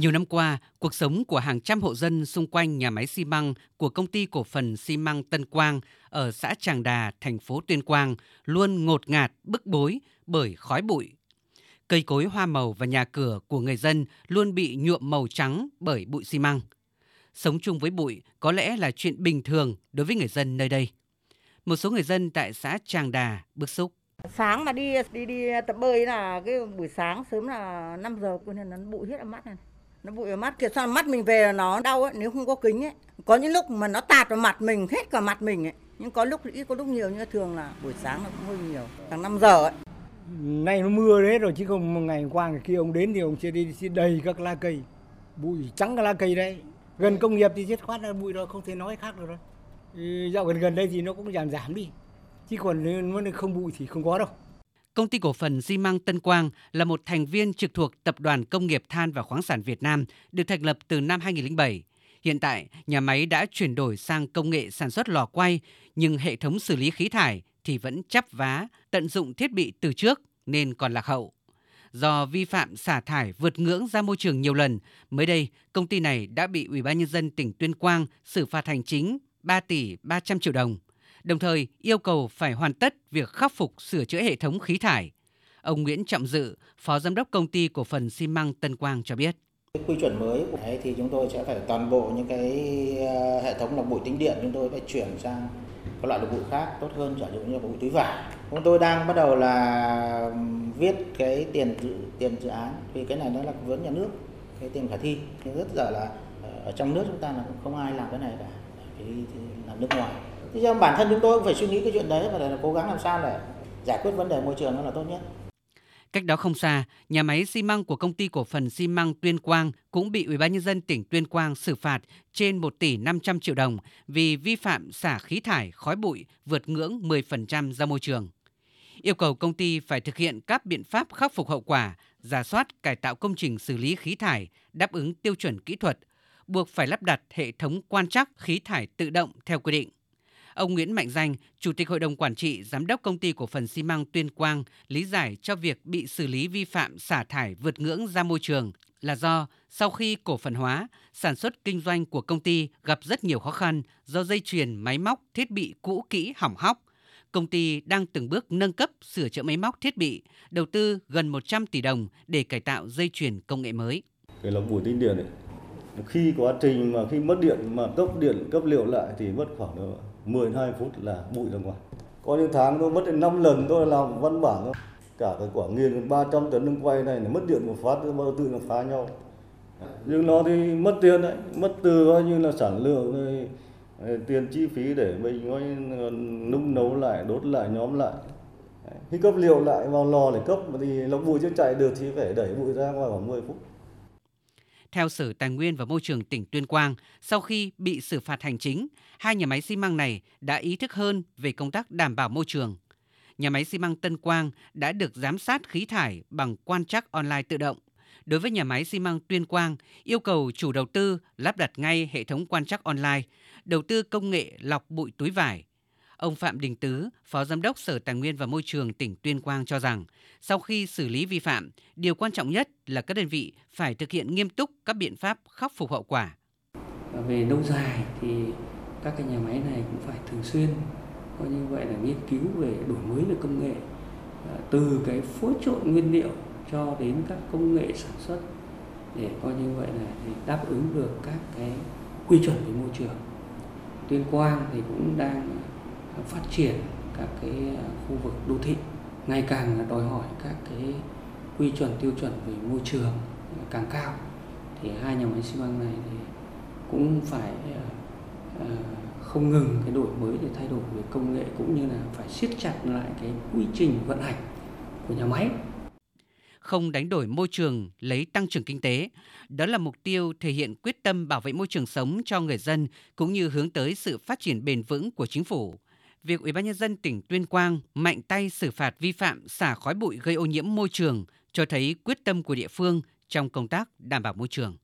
Nhiều năm qua, cuộc sống của hàng trăm hộ dân xung quanh nhà máy xi măng của công ty cổ phần xi măng Tân Quang ở xã Tràng Đà, thành phố Tuyên Quang luôn ngột ngạt, bức bối bởi khói bụi. Cây cối hoa màu và nhà cửa của người dân luôn bị nhuộm màu trắng bởi bụi xi măng. Sống chung với bụi có lẽ là chuyện bình thường đối với người dân nơi đây. Một số người dân tại xã Tràng Đà bức xúc. Sáng mà đi đi đi tập bơi là cái buổi sáng sớm là 5 giờ nên nó bụi hết ở mắt này nó bụi ở mắt kìa, sao mắt mình về là nó đau ấy nếu không có kính ấy. Có những lúc mà nó tạt vào mặt mình, hết cả mặt mình ấy. Nhưng có lúc ít, có lúc nhiều, nhưng thường là buổi sáng nó cũng hơi nhiều, khoảng 5 giờ ấy. Nay nó mưa đấy rồi, chứ không ngày qua, ngày kia ông đến thì ông sẽ đi, sẽ đầy các lá cây. Bụi trắng các lá cây đấy. Gần công nghiệp thì chết khoát là bụi rồi không thể nói khác được rồi. Dạo gần gần đây thì nó cũng giảm giảm đi. Chứ còn nếu không bụi thì không có đâu. Công ty cổ phần xi măng Tân Quang là một thành viên trực thuộc Tập đoàn Công nghiệp Than và Khoáng sản Việt Nam, được thành lập từ năm 2007. Hiện tại, nhà máy đã chuyển đổi sang công nghệ sản xuất lò quay, nhưng hệ thống xử lý khí thải thì vẫn chắp vá, tận dụng thiết bị từ trước nên còn lạc hậu. Do vi phạm xả thải vượt ngưỡng ra môi trường nhiều lần, mới đây công ty này đã bị Ủy ban nhân dân tỉnh Tuyên Quang xử phạt hành chính 3 tỷ 300 triệu đồng đồng thời yêu cầu phải hoàn tất việc khắc phục sửa chữa hệ thống khí thải. Ông Nguyễn Trọng Dự, Phó Giám đốc Công ty Cổ phần xi măng Tân Quang cho biết. Cái quy chuẩn mới của đấy thì chúng tôi sẽ phải toàn bộ những cái ờ, hệ thống lọc bụi tính điện chúng tôi phải chuyển sang các loại lọc bụi khác tốt hơn giả dụ như bụi túi vải. Chúng tôi đang bắt đầu là viết cái tiền dự, tiền dự án vì cái này nó là vốn nhà nước, cái tiền khả thi. Nhưng rất giờ là ờ, ở trong nước chúng ta là cũng không ai làm cái này cả, phải đi làm nước ngoài. Thế cho bản thân chúng tôi cũng phải suy nghĩ cái chuyện đấy và là cố gắng làm sao để giải quyết vấn đề môi trường nó là tốt nhất. Cách đó không xa, nhà máy xi măng của công ty cổ phần xi măng Tuyên Quang cũng bị Ủy ban nhân dân tỉnh Tuyên Quang xử phạt trên 1 tỷ 500 triệu đồng vì vi phạm xả khí thải khói bụi vượt ngưỡng 10% ra môi trường. Yêu cầu công ty phải thực hiện các biện pháp khắc phục hậu quả, giả soát cải tạo công trình xử lý khí thải đáp ứng tiêu chuẩn kỹ thuật, buộc phải lắp đặt hệ thống quan trắc khí thải tự động theo quy định. Ông Nguyễn Mạnh Danh, Chủ tịch Hội đồng Quản trị, Giám đốc Công ty Cổ phần xi măng Tuyên Quang lý giải cho việc bị xử lý vi phạm xả thải vượt ngưỡng ra môi trường là do sau khi cổ phần hóa, sản xuất kinh doanh của công ty gặp rất nhiều khó khăn do dây chuyền, máy móc, thiết bị cũ kỹ hỏng hóc. Công ty đang từng bước nâng cấp sửa chữa máy móc thiết bị, đầu tư gần 100 tỷ đồng để cải tạo dây chuyền công nghệ mới. Cái lọc bụi tinh điện ấy, khi quá trình mà khi mất điện mà cấp điện cấp liệu lại thì mất khoảng 10 2 phút là bụi ra ngoài. Có những tháng tôi mất đến 5 lần tôi làm văn bản thôi. Cả cái quả nghiền 300 tấn lưng quay này mất điện một phát bao tự nó phá nhau. Nhưng nó thì mất tiền đấy, mất từ coi như là sản lượng rồi tiền chi phí để mình coi nung nấu lại, đốt lại, nhóm lại. Khi cấp liệu lại vào lò để cấp thì lọc bụi chưa chạy được thì phải đẩy bụi ra ngoài khoảng 10 phút. Theo Sở Tài nguyên và Môi trường tỉnh Tuyên Quang, sau khi bị xử phạt hành chính, hai nhà máy xi măng này đã ý thức hơn về công tác đảm bảo môi trường. Nhà máy xi măng Tân Quang đã được giám sát khí thải bằng quan trắc online tự động. Đối với nhà máy xi măng Tuyên Quang, yêu cầu chủ đầu tư lắp đặt ngay hệ thống quan trắc online, đầu tư công nghệ lọc bụi túi vải, Ông Phạm Đình Tứ, Phó Giám đốc Sở Tài nguyên và Môi trường tỉnh Tuyên Quang cho rằng, sau khi xử lý vi phạm, điều quan trọng nhất là các đơn vị phải thực hiện nghiêm túc các biện pháp khắc phục hậu quả. Về lâu dài thì các cái nhà máy này cũng phải thường xuyên có như vậy là nghiên cứu về đổi mới về công nghệ à, từ cái phối trộn nguyên liệu cho đến các công nghệ sản xuất để coi như vậy là để đáp ứng được các cái quy chuẩn về môi trường. Tuyên Quang thì cũng đang phát triển các cái à, khu vực đô thị, ngày càng đòi hỏi các cái quy chuẩn, tiêu chuẩn về môi trường càng cao thì hai nhà máy xi măng này thì cũng phải à, à, không ngừng cái đổi mới để thay đổi về công nghệ cũng như là phải siết chặt lại cái quy trình vận hành của nhà máy không đánh đổi môi trường, lấy tăng trưởng kinh tế. Đó là mục tiêu thể hiện quyết tâm bảo vệ môi trường sống cho người dân cũng như hướng tới sự phát triển bền vững của chính phủ việc Ủy ban nhân dân tỉnh Tuyên Quang mạnh tay xử phạt vi phạm xả khói bụi gây ô nhiễm môi trường cho thấy quyết tâm của địa phương trong công tác đảm bảo môi trường.